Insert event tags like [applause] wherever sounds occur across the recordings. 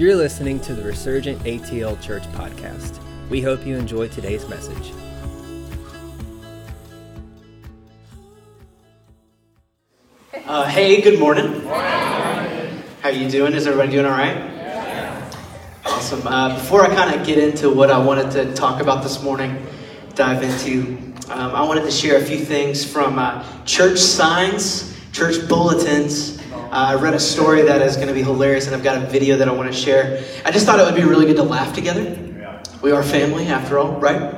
You're listening to the Resurgent ATL Church podcast. We hope you enjoy today's message. Uh, hey, good morning. How you doing? Is everybody doing all right? Awesome. Uh, before I kind of get into what I wanted to talk about this morning, dive into, um, I wanted to share a few things from uh, church signs, church bulletins. Uh, I read a story that is going to be hilarious, and I've got a video that I want to share. I just thought it would be really good to laugh together. We are family, after all, right?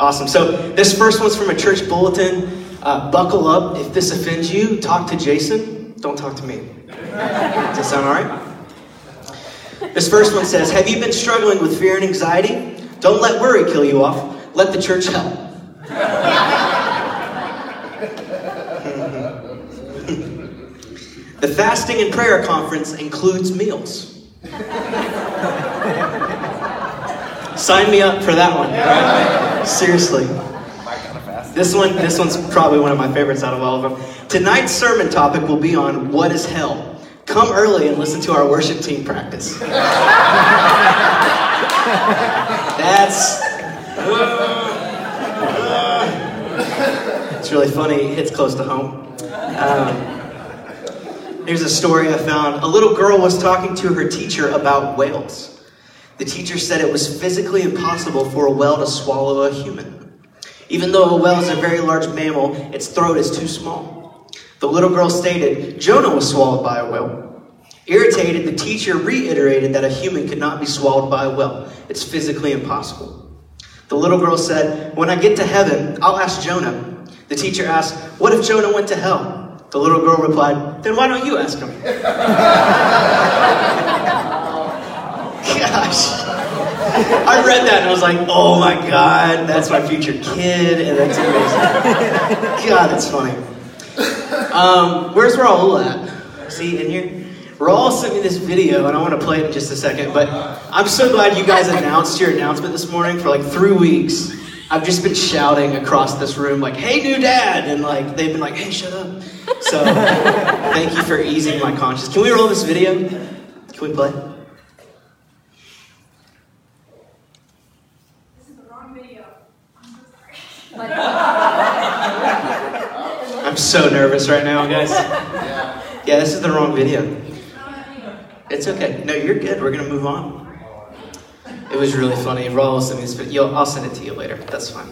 Awesome. So this first one's from a church bulletin. Uh, buckle up. If this offends you, talk to Jason. Don't talk to me. [laughs] Does that sound all right? This first one says, Have you been struggling with fear and anxiety? Don't let worry kill you off. Let the church help. [laughs] the fasting and prayer conference includes meals. Sign me up for that one. right? Seriously. This one, this one's probably one of my favorites out of all of them. Tonight's sermon topic will be on what is hell. Come early and listen to our worship team practice. That's. It's really funny. It hits close to home. Um, here's a story I found. A little girl was talking to her teacher about whales. The teacher said it was physically impossible for a whale to swallow a human. Even though a whale is a very large mammal, its throat is too small. The little girl stated Jonah was swallowed by a whale. Irritated, the teacher reiterated that a human could not be swallowed by a whale. It's physically impossible. The little girl said, When I get to heaven, I'll ask Jonah. The teacher asked, What if Jonah went to hell? The little girl replied, Then why don't you ask him? [laughs] Gosh. I read that and I was like, oh my god, that's my future kid, and that's amazing. God, that's funny. Um, where's Raul at? See, in here? Raul sent me this video, and I want to play it in just a second, but I'm so glad you guys announced your announcement this morning for like three weeks. I've just been shouting across this room, like, hey, new dad! And like, they've been like, hey, shut up. So, thank you for easing my conscience. Can we roll this video? Can we play? This is the wrong video. I'm so sorry. [laughs] I'm so nervous right now, guys. Yeah, this is the wrong video. It's okay. No, you're good. We're gonna move on. It was really funny. Raul sent me this video. I'll send it to you later. That's fine.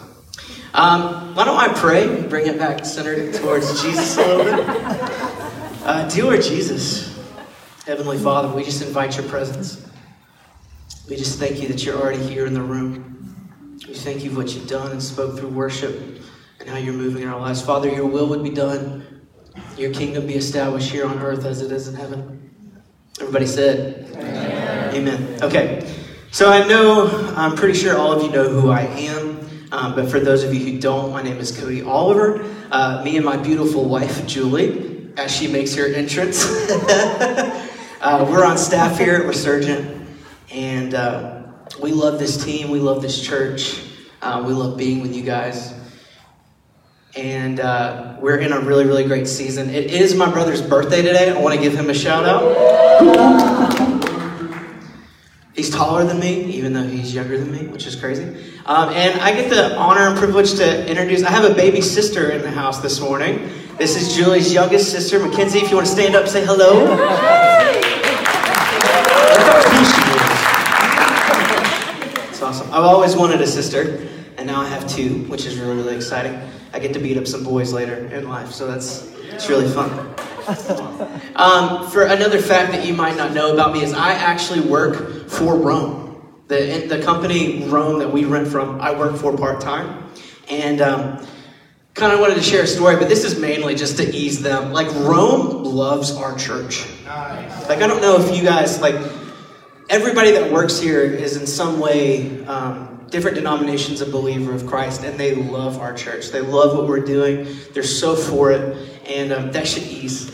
Um, why don't I pray? And bring it back centered towards Jesus a little bit. Uh, dear Jesus, Heavenly Father, we just invite your presence. We just thank you that you're already here in the room. We thank you for what you've done and spoke through worship and how you're moving in our lives. Father, your will would be done. Your kingdom be established here on earth as it is in heaven. Everybody said, Amen. Amen. Okay. So I know, I'm pretty sure all of you know who I am. Um, but for those of you who don't, my name is Cody Oliver. Uh, me and my beautiful wife, Julie, as she makes her entrance. [laughs] uh, we're on staff here at Resurgent. And uh, we love this team. We love this church. Uh, we love being with you guys. And uh, we're in a really, really great season. It is my brother's birthday today. I want to give him a shout out. He's taller than me, even though he's younger than me, which is crazy. Um, and I get the honor and privilege to introduce. I have a baby sister in the house this morning. This is Julie's youngest sister, Mackenzie. If you want to stand up, say hello. It's awesome. I've always wanted a sister, and now I have two, which is really, really exciting. I get to beat up some boys later in life, so that's it's really fun. [laughs] Um, for another fact that you might not know about me is I actually work for Roam. The, the company Roam that we rent from, I work for part time. And um, kind of wanted to share a story, but this is mainly just to ease them. Like, Roam loves our church. Like, I don't know if you guys, like, everybody that works here is in some way um, different denominations a believer of Christ, and they love our church. They love what we're doing. They're so for it, and um, that should ease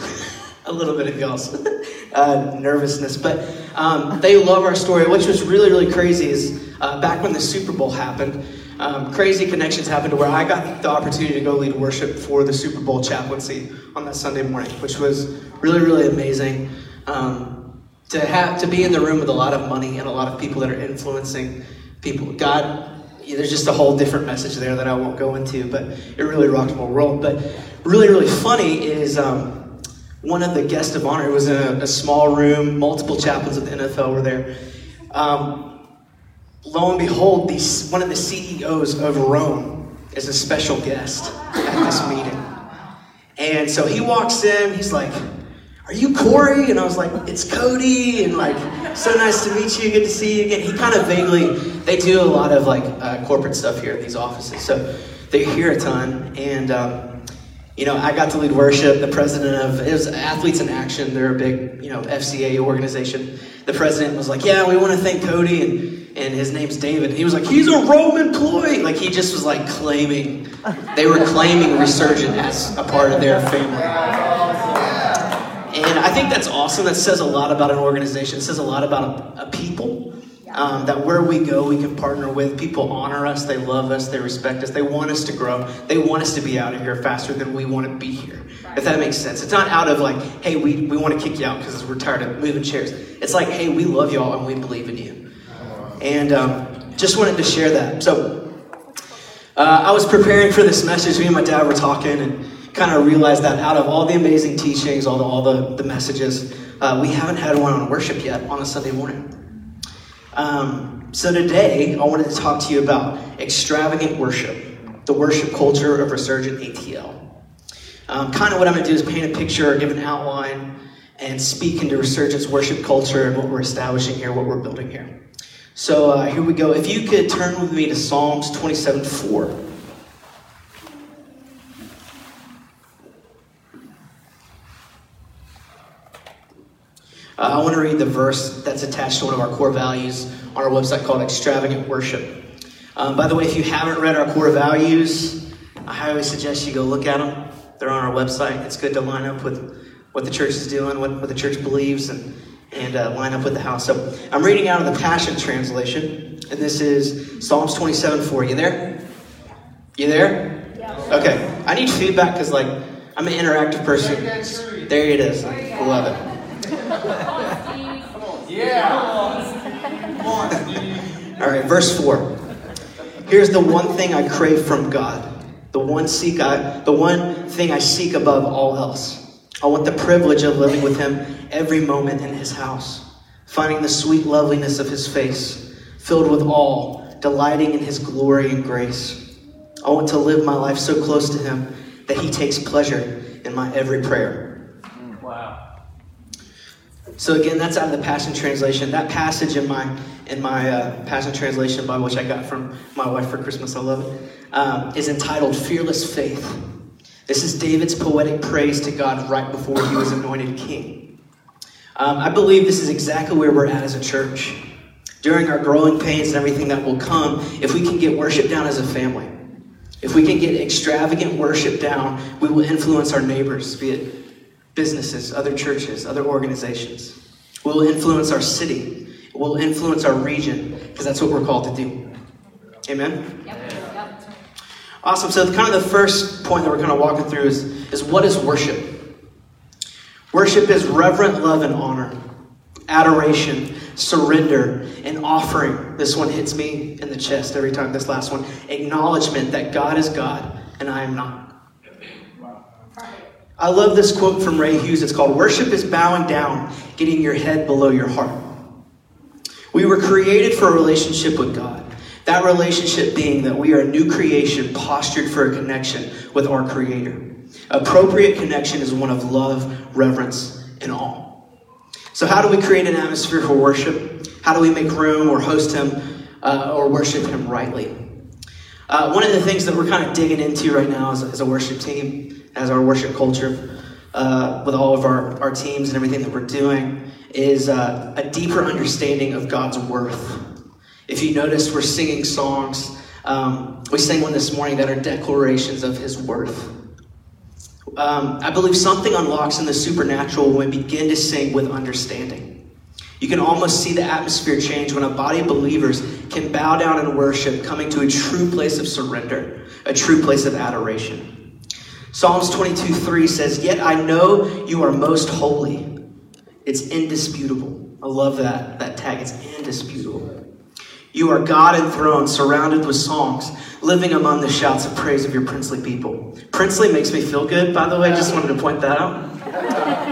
[laughs] a little bit of y'all's [laughs] uh, nervousness. But um, they love our story. Which was really, really crazy is uh, back when the Super Bowl happened. Um, crazy connections happened to where I got the opportunity to go lead worship for the Super Bowl chaplaincy on that Sunday morning, which was really, really amazing. Um, to have to be in the room with a lot of money and a lot of people that are influencing people. God, there's just a whole different message there that I won't go into, but it really rocked my world. But really, really funny is um, one of the guests of honor It was in a, a, small room. Multiple chaplains of the NFL were there. Um, lo and behold, these, one of the CEOs of Roam is a special guest at this meeting. And so he walks in, he's like, Are you Corey? And I was like, It's Cody. And like, so nice to meet you. Good to see you again. He kind of vaguely, they do a lot of like uh, corporate stuff here at these offices. So they're here a ton. And, um, you know, I got to lead worship. The president of, it was Athletes in Action. They're a big, you know, FCA organization. The president was like, Yeah, we want to thank Cody. And, and his name's David. And he was like, He's a Roam employee. Like, he just was like claiming, they were claiming Resurgent as a part of their family. And I think that's awesome. That says a lot about an organization. It says a lot about a, a people. Um, that where we go, we can partner with. People honor us, they love us, they respect us, they want us to grow, they want us to be out of here faster than we want to be here. If that makes sense. It's not out of like, hey, we, we want to kick you out because we're tired of moving chairs. It's like, hey, we love y'all and we believe in you. And um, just wanted to share that. So uh, I was preparing for this message. Me and my dad were talking, and kind of realized that out of all the amazing teachings, all the, all the, the messages, uh, we haven't had one on worship yet on a Sunday morning. Um, so today, I wanted to talk to you about extravagant worship, the worship culture of Resurgent ATL. Um, kind of what I'm going to do is paint a picture, give an outline, and speak into Resurgent's worship culture and what we're establishing here, what we're building here. So uh, here we go. If you could turn with me to Psalms 27 4. Uh, I want to read the verse that's attached to one of our core values on our website called Extravagant Worship. Um, by the way, if you haven't read our core values, I highly suggest you go look at them. They're on our website. It's good to line up with what the church is doing, what, what the church believes, and, and uh, line up with the house. So I'm reading out of the Passion Translation, and this is Psalms 27 4. You there? You there? Yeah. Okay. I need feedback because, like, I'm an interactive person. There it is. I love it. Yeah. All right, verse 4. Here's the one thing I crave from God. The one seek I the one thing I seek above all else. I want the privilege of living with him every moment in his house, finding the sweet loveliness of his face, filled with awe, delighting in his glory and grace. I want to live my life so close to him that he takes pleasure in my every prayer. So again, that's out of the Passion Translation. That passage in my in my uh, Passion Translation Bible, which I got from my wife for Christmas, I love it, um, is entitled "Fearless Faith." This is David's poetic praise to God right before he was anointed king. Um, I believe this is exactly where we're at as a church. During our growing pains and everything that will come, if we can get worship down as a family, if we can get extravagant worship down, we will influence our neighbors, be it businesses, other churches, other organizations. We'll influence our city. We'll influence our region because that's what we're called to do. Amen? Yep. Yep. Awesome. So, kind of the first point that we're kind of walking through is, is what is worship? Worship is reverent love and honor, adoration, surrender, and offering. This one hits me in the chest every time, this last one. Acknowledgement that God is God and I am not. I love this quote from Ray Hughes. It's called Worship is bowing down, getting your head below your heart. We were created for a relationship with God. That relationship being that we are a new creation postured for a connection with our Creator. Appropriate connection is one of love, reverence, and awe. So, how do we create an atmosphere for worship? How do we make room or host Him uh, or worship Him rightly? Uh, one of the things that we're kind of digging into right now as, as a worship team as our worship culture, uh, with all of our, our teams and everything that we're doing, is uh, a deeper understanding of God's worth. If you notice, we're singing songs. Um, we sang one this morning that are declarations of His worth. Um, I believe something unlocks in the supernatural when we begin to sing with understanding. You can almost see the atmosphere change when a body of believers can bow down and worship, coming to a true place of surrender, a true place of adoration. Psalms 22 3 says, Yet I know you are most holy. It's indisputable. I love that, that tag. It's indisputable. You are God enthroned, surrounded with songs, living among the shouts of praise of your princely people. Princely makes me feel good, by the way. Just wanted to point that out.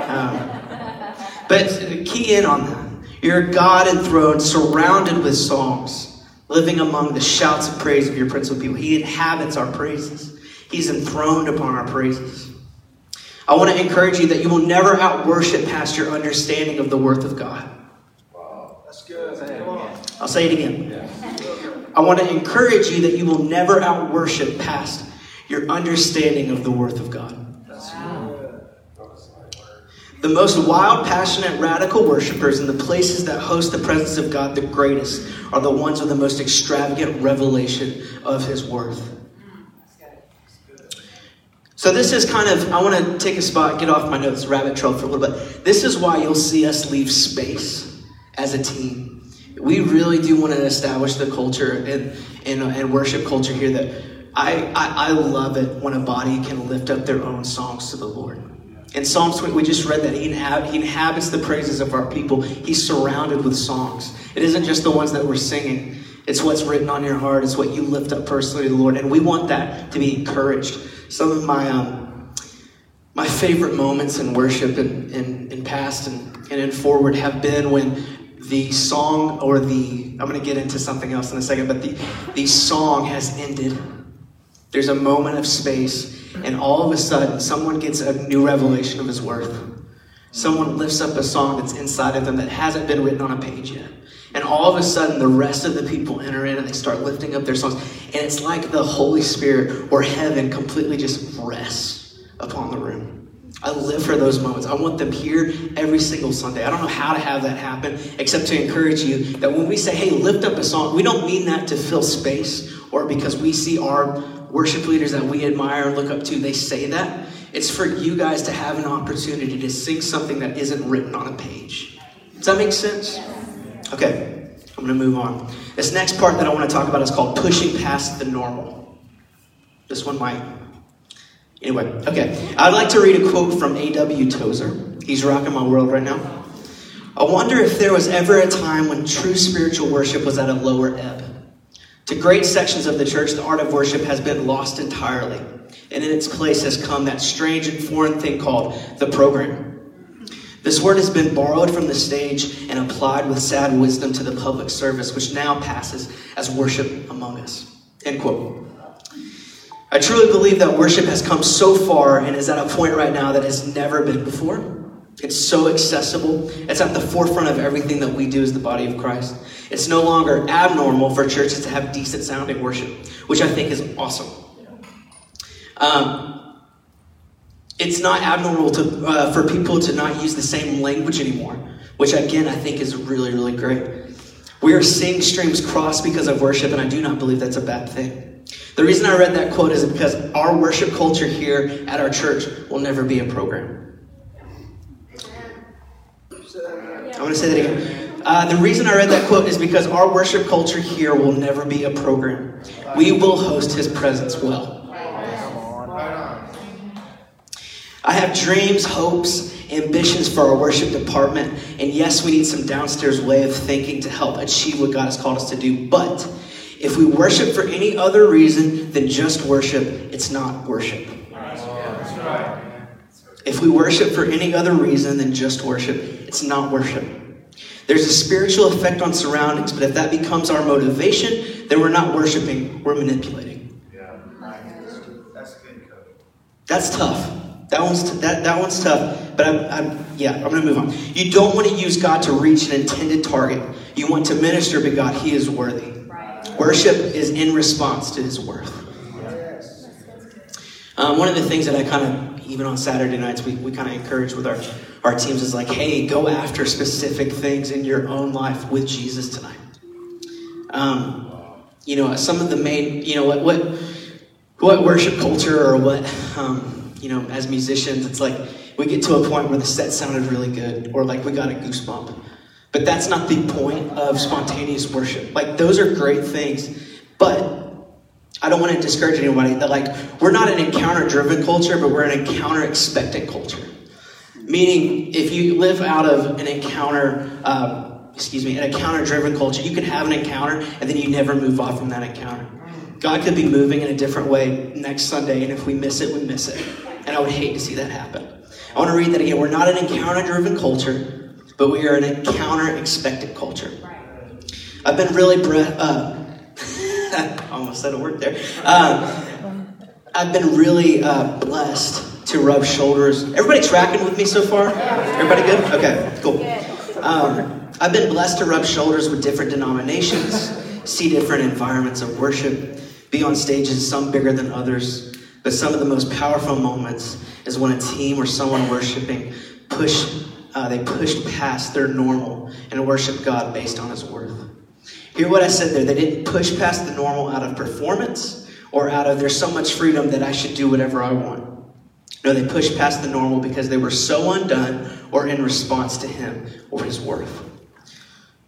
Um, but key in on that. You're God enthroned, surrounded with songs, living among the shouts of praise of your princely people. He inhabits our praises, He's enthroned upon our praises. I want to encourage you that you will never out worship past your understanding of the worth of God. Wow, that's good. I'll say it again. I want to encourage you that you will never out worship past your understanding of the worth of God. Wow. The most wild, passionate, radical worshipers in the places that host the presence of God the greatest are the ones with the most extravagant revelation of His worth. So, this is kind of, I want to take a spot, get off my notes, rabbit trail for a little bit. This is why you'll see us leave space as a team. We really do want to establish the culture and, and, and worship culture here that I, I, I love it when a body can lift up their own songs to the Lord. In Psalms 20, we just read that he, inhab- he inhabits the praises of our people. He's surrounded with songs. It isn't just the ones that we're singing, it's what's written on your heart, it's what you lift up personally to the Lord. And we want that to be encouraged. Some of my, um, my favorite moments in worship in, in, in past and, and in forward have been when the song or the, I'm going to get into something else in a second, but the, the song has ended. There's a moment of space and all of a sudden someone gets a new revelation of his worth. Someone lifts up a song that's inside of them that hasn't been written on a page yet. And all of a sudden, the rest of the people enter in and they start lifting up their songs. And it's like the Holy Spirit or heaven completely just rests upon the room. I live for those moments. I want them here every single Sunday. I don't know how to have that happen except to encourage you that when we say, hey, lift up a song, we don't mean that to fill space or because we see our worship leaders that we admire and look up to, they say that. It's for you guys to have an opportunity to sing something that isn't written on a page. Does that make sense? Okay, I'm going to move on. This next part that I want to talk about is called pushing past the normal. This one might. Anyway, okay. I'd like to read a quote from A.W. Tozer. He's rocking my world right now. I wonder if there was ever a time when true spiritual worship was at a lower ebb. To great sections of the church, the art of worship has been lost entirely, and in its place has come that strange and foreign thing called the program. This word has been borrowed from the stage and applied with sad wisdom to the public service, which now passes as worship among us. End quote. I truly believe that worship has come so far and is at a point right now that has never been before. It's so accessible. It's at the forefront of everything that we do as the body of Christ. It's no longer abnormal for churches to have decent sounding worship, which I think is awesome. Um, it's not abnormal to, uh, for people to not use the same language anymore, which again I think is really, really great. We are seeing streams cross because of worship, and I do not believe that's a bad thing. The reason I read that quote is because our worship culture here at our church will never be a program. I'm going to say that again. Uh, the reason I read that quote is because our worship culture here will never be a program. We will host His presence well. I have dreams, hopes, ambitions for our worship department, and yes, we need some downstairs way of thinking to help achieve what God has called us to do. But if we worship for any other reason than just worship, it's not worship. If we worship for any other reason than just worship, it's not worship. There's a spiritual effect on surroundings, but if that becomes our motivation, then we're not worshiping, we're manipulating. Yeah, that's good, Coach. That's tough. That one's t- that, that one's tough. But I'm, I'm yeah, I'm gonna move on. You don't want to use God to reach an intended target. You want to minister to God. He is worthy. Worship is in response to His worth. Um, one of the things that I kind of, even on Saturday nights, we, we kind of encourage with our, our teams is like, hey, go after specific things in your own life with Jesus tonight. Um, you know, some of the main, you know, what what what worship culture or what, um, you know, as musicians, it's like we get to a point where the set sounded really good or like we got a goosebump. But that's not the point of spontaneous worship. Like those are great things, but I don't want to discourage anybody that like we're not an encounter driven culture, but we're an encounter expectant culture. Meaning, if you live out of an encounter, um, excuse me, an encounter driven culture, you can have an encounter and then you never move off from that encounter. God could be moving in a different way next Sunday, and if we miss it, we miss it. And I would hate to see that happen. I want to read that again. We're not an encounter driven culture, but we are an encounter expected culture. I've been really, uh, [laughs] almost said a word there. Um, I've been really uh, blessed to rub shoulders. Everybody tracking with me so far? Everybody good? Okay, cool. Um, I've been blessed to rub shoulders with different denominations, see different environments of worship, be on stages, some bigger than others. But some of the most powerful moments is when a team or someone worshiping push, uh, they pushed past their normal and worship God based on His worth. Hear what I said there. They didn't push past the normal out of performance or out of there's so much freedom that I should do whatever I want. No, they pushed past the normal because they were so undone or in response to Him or His worth.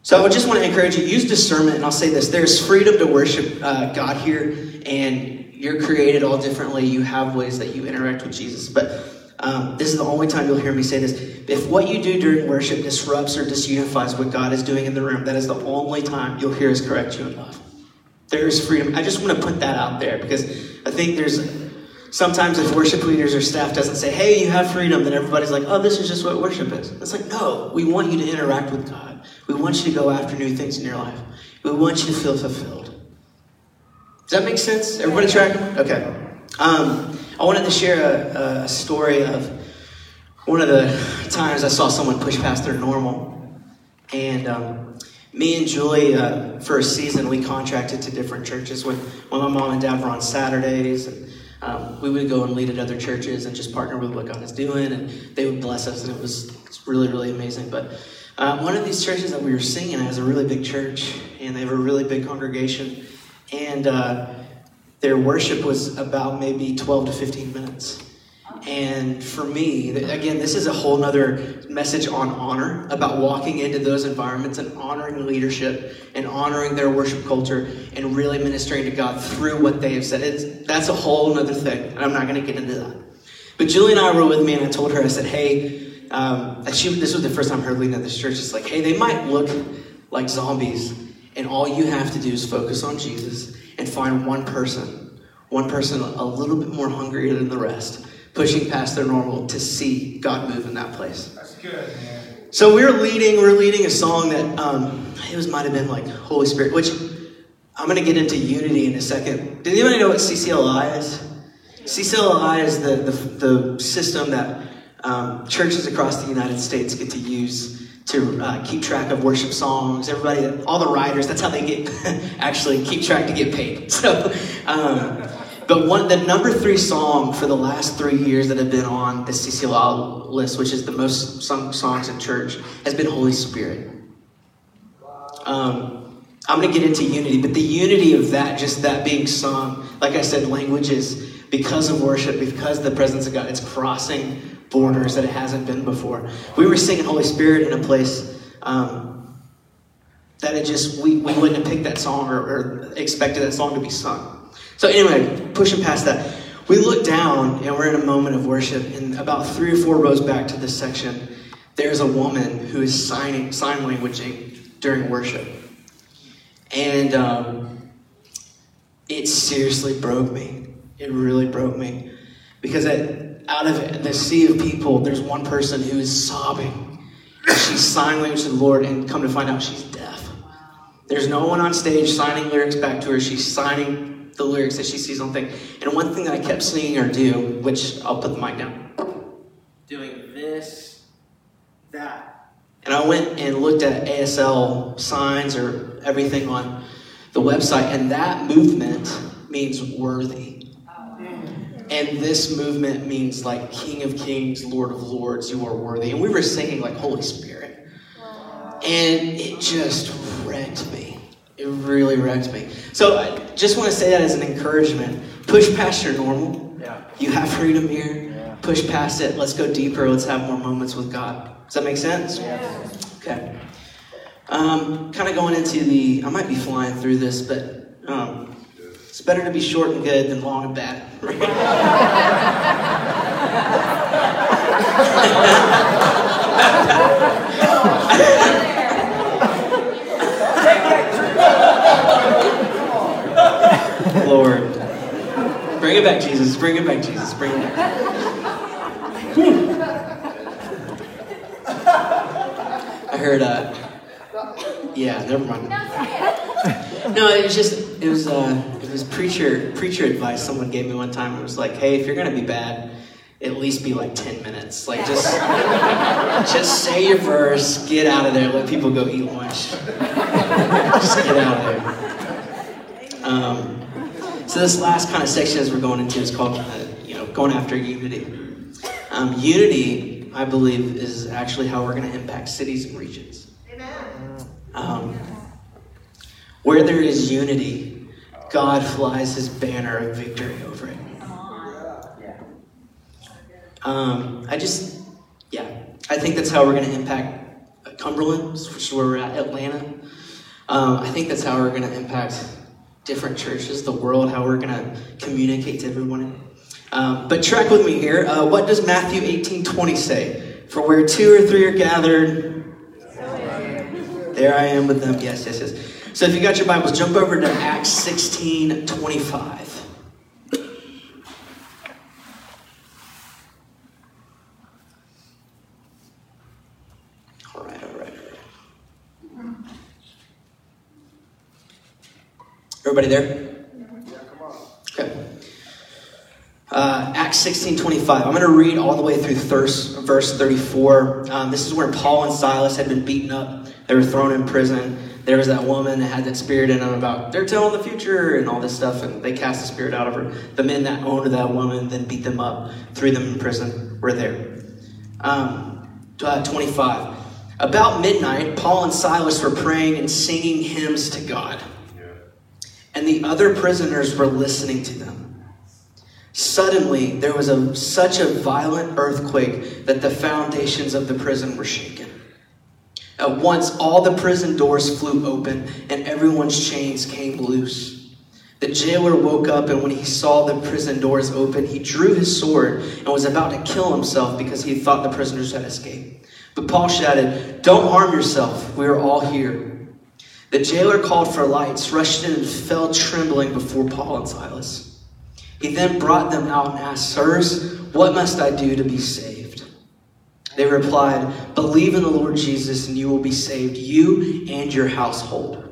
So I just want to encourage you, use discernment, and I'll say this there's freedom to worship uh, God here, and you're created all differently. You have ways that you interact with Jesus. But um, this is the only time you'll hear me say this. If what you do during worship disrupts or disunifies what God is doing in the room, that is the only time you'll hear us correct you in love. There is freedom. I just want to put that out there because I think there's sometimes if worship leaders or staff doesn't say, hey, you have freedom, then everybody's like, oh, this is just what worship is. It's like, no, we want you to interact with God. We want you to go after new things in your life. We want you to feel fulfilled. Does that make sense? Everybody tracking? Okay. Um, I wanted to share a, a, story of one of the times I saw someone push past their normal. And um, me and Julie, uh, for a season, we contracted to different churches when, when my mom and dad were on Saturdays. And um, we would go and lead at other churches and just partner with what God is doing. And they would bless us, and it was really, really amazing. But um, one of these churches that we were singing at is a really big church, and they have a really big congregation. And uh, their worship was about maybe 12 to 15 minutes. And for me, again, this is a whole other message on honor about walking into those environments and honoring leadership and honoring their worship culture and really ministering to God through what they have said. It's, that's a whole other thing, and I'm not going to get into that. But Julie and I were with me, and I told her, I said, hey, um, she, this was the first time her leading at this church. It's like, hey, they might look like zombies, and all you have to do is focus on Jesus and find one person, one person a little bit more hungrier than the rest, pushing past their normal to see God move in that place. That's good, man. So we are leading, we are leading a song that um, it was might have been like Holy Spirit, which I'm going to get into unity in a second. Does anybody know what CCLI is? CCLI is the, the, the system that um, churches across the United States get to use to uh, keep track of worship songs. Everybody, all the writers, that's how they get [laughs] actually keep track to get paid. [laughs] So, um, but one, the number three song for the last three years that have been on the CCLI list, which is the most sung songs in church, has been Holy Spirit. Um, I'm going to get into unity, but the unity of that, just that being sung, like I said, languages, because of worship, because of the presence of God, it's crossing borders that it hasn't been before. We were singing Holy Spirit in a place um, that it just, we, we wouldn't have picked that song or, or expected that song to be sung. So, anyway, pushing past that, we look down and we're in a moment of worship, and about three or four rows back to this section, there's a woman who is signing, sign languaging during worship. And um, it seriously broke me. It really broke me. Because it, out of the sea of people, there's one person who is sobbing. She's signing language to the Lord, and come to find out she's deaf. There's no one on stage signing lyrics back to her. She's signing the lyrics that she sees on thing. And one thing that I kept seeing her do, which I'll put the mic down, doing this, that. And I went and looked at ASL signs or everything on the website, and that movement means worthy. And this movement means like King of Kings, Lord of Lords, you are worthy. And we were singing like Holy Spirit. And it just wrecked me. It really wrecked me. So I just want to say that as an encouragement. Push past your normal. Yeah. You have freedom here. Yeah. Push past it. Let's go deeper. Let's have more moments with God. Does that make sense? Yeah. Okay. Um, kind of going into the, I might be flying through this, but um, it's better to be short and good than long and bad. Lord. Bring it back, Jesus. Bring it back, Jesus. Bring it back. I heard, uh, yeah, never mind. No, it was just, it was, uh, it was preacher, preacher advice someone gave me one time. It was like, hey, if you're gonna be bad, at least be like 10 minutes. Like, just, just say your verse, get out of there, let people go eat lunch. Just get out of there. Um, so this last kind of section as we're going into is called, uh, you know, going after unity. Um, unity, I believe, is actually how we're going to impact cities and regions. Um, where there is unity, God flies His banner of victory over it. Um, I just, yeah, I think that's how we're going to impact Cumberland, which is where we're at, Atlanta. Um, I think that's how we're going to impact different churches, the world, how we're going to communicate to everyone. Um, but track with me here. Uh, what does Matthew 18 20 say? For where two or three are gathered, there I am with them. Yes, yes, yes. So if you got your Bibles, jump over to Acts 16 25. All right, all right, all right. Everybody there? Yeah, come on. Okay. Uh, Acts 16 25. I'm going to read all the way through verse, verse 34. Um, this is where Paul and Silas had been beaten up. They were thrown in prison. There was that woman that had that spirit in them about they're telling the future and all this stuff, and they cast the spirit out of her. The men that owned that woman then beat them up, threw them in prison, were there. Um, uh, 25. About midnight, Paul and Silas were praying and singing hymns to God and the other prisoners were listening to them. Suddenly, there was a, such a violent earthquake that the foundations of the prison were shaken. At once, all the prison doors flew open and everyone's chains came loose. The jailer woke up, and when he saw the prison doors open, he drew his sword and was about to kill himself because he thought the prisoners had escaped. But Paul shouted, Don't harm yourself, we are all here. The jailer called for lights, rushed in, and fell trembling before Paul and Silas. He then brought them out and asked, Sirs, what must I do to be saved? They replied, Believe in the Lord Jesus, and you will be saved, you and your household.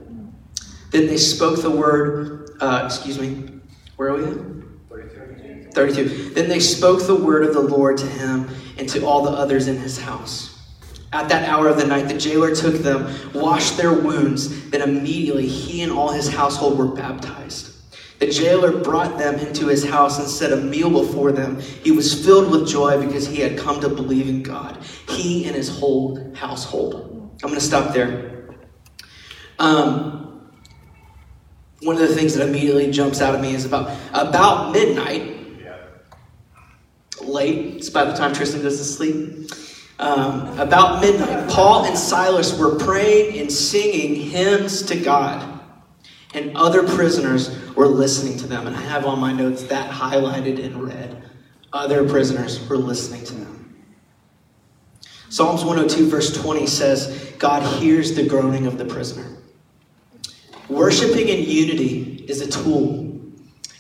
Then they spoke the word, uh, excuse me, where are we at? 32. Then they spoke the word of the Lord to him and to all the others in his house. At that hour of the night, the jailer took them, washed their wounds, then immediately he and all his household were baptized. The jailer brought them into his house and set a meal before them. He was filled with joy because he had come to believe in God, he and his whole household. I'm going to stop there. Um, one of the things that immediately jumps out at me is about about midnight. Late. It's about the time Tristan goes to sleep. Um, about midnight, Paul and Silas were praying and singing hymns to God, and other prisoners were listening to them. And I have on my notes that highlighted in red. Other prisoners were listening to them. Psalms 102, verse 20 says, God hears the groaning of the prisoner. Worshipping in unity is a tool.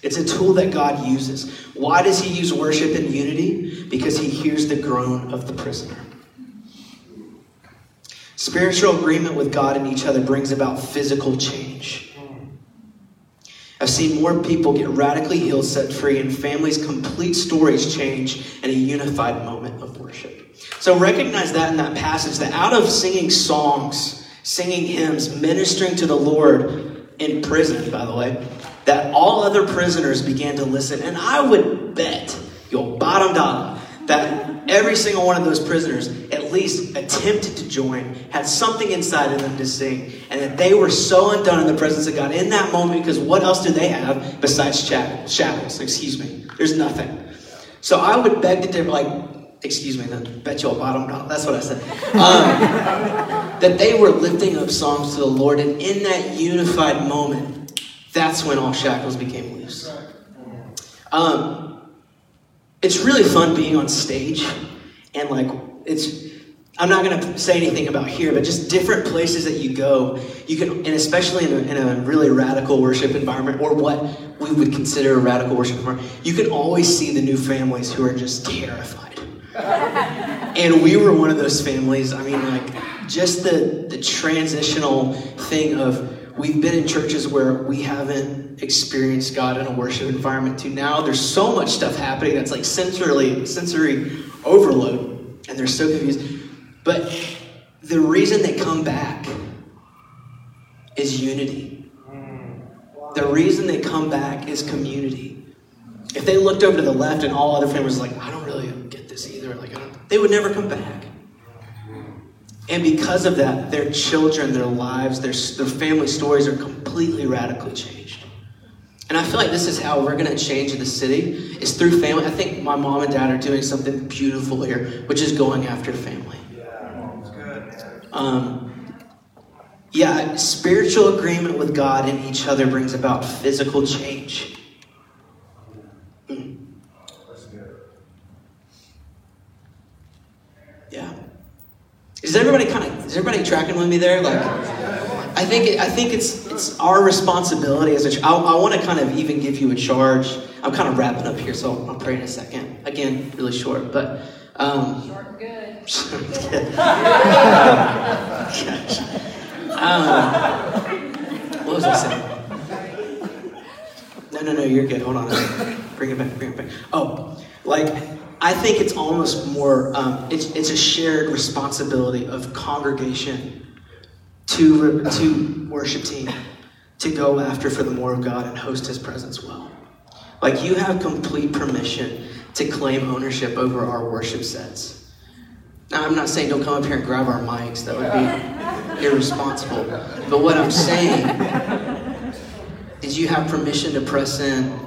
It's a tool that God uses. Why does He use worship in unity? Because He hears the groan of the prisoner. Spiritual agreement with God and each other brings about physical change. I've seen more people get radically healed, set free, and families' complete stories change in a unified moment of worship. So recognize that in that passage that out of singing songs, singing hymns, ministering to the Lord in prison, by the way, that all other prisoners began to listen. And I would bet your bottom dollar that every single one of those prisoners at least attempted to join, had something inside of them to sing, and that they were so undone in the presence of God in that moment because what else do they have besides shackles? Excuse me. There's nothing. So I would beg that they were like, excuse me, bet you a bottom dollar. That's what I said. Um, [laughs] that they were lifting up songs to the Lord, and in that unified moment, that's when all shackles became loose. Um, it's really fun being on stage and like it's i'm not going to say anything about here but just different places that you go you can and especially in a, in a really radical worship environment or what we would consider a radical worship environment you can always see the new families who are just terrified. [laughs] And we were one of those families i mean like just the the transitional thing of we've been in churches where we haven't experienced god in a worship environment to now. There's so much stuff happening that's like sensory sensory overload and they're so confused. But the reason they come back is unity. The reason they come back is community. If they looked over to the left and all other families like i don't really get this either like they would never come back and because of that, their children, their lives, their, their family stories are completely radically changed. And I feel like this is how we're going to change the city is through family. I think my mom and dad are doing something beautiful here, which is going after family. Um, yeah, spiritual agreement with God and each other brings about physical change. Mm. That's good. Yeah. Is everybody kind of is everybody tracking with me there? Like, I think it, I think it's it's our responsibility as a. Ch- I, I want to kind of even give you a charge. I'm kind of wrapping up here, so I'll pray in a second. Again, really short, but. Um, Short good. [laughs] Gosh. Um, what was I saying? No, no, no, you're good. Hold on. Bring it back, bring it back. Oh, like, I think it's almost more, um, it's, it's a shared responsibility of congregation to, to worship team to go after for the more of God and host his presence well. Like, you have complete permission to claim ownership over our worship sets. Now, I'm not saying don't come up here and grab our mics. That would be [laughs] irresponsible. But what I'm saying is you have permission to press in,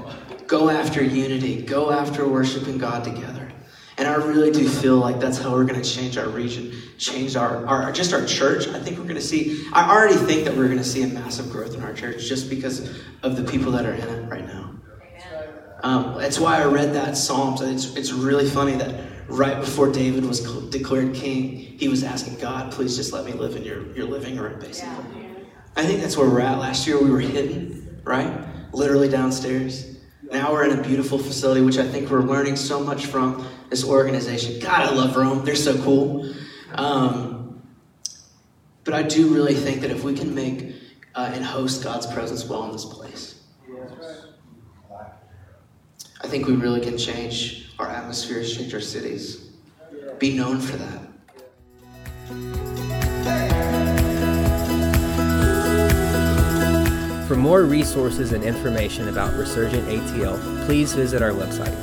go after unity, go after worshiping God together. And I really do feel like that's how we're going to change our region, change our, our just our church. I think we're going to see, I already think that we're going to see a massive growth in our church just because of the people that are in it right now. Um, that's why I read that Psalms. and It's, it's really funny that right before David was declared king, he was asking God, please just let me live in your, your living room, basically. I think that's where we're at. Last year we were hidden, right? Literally downstairs. Now we're in a beautiful facility, which I think we're learning so much from this organization. God, I love Roam. They're so cool. Um, but I do really think that if we can make uh, and host God's presence well in this place, I think we really can change our atmospheres, change our cities, be known for that. For more resources and information about Resurgent ATL, please visit our website,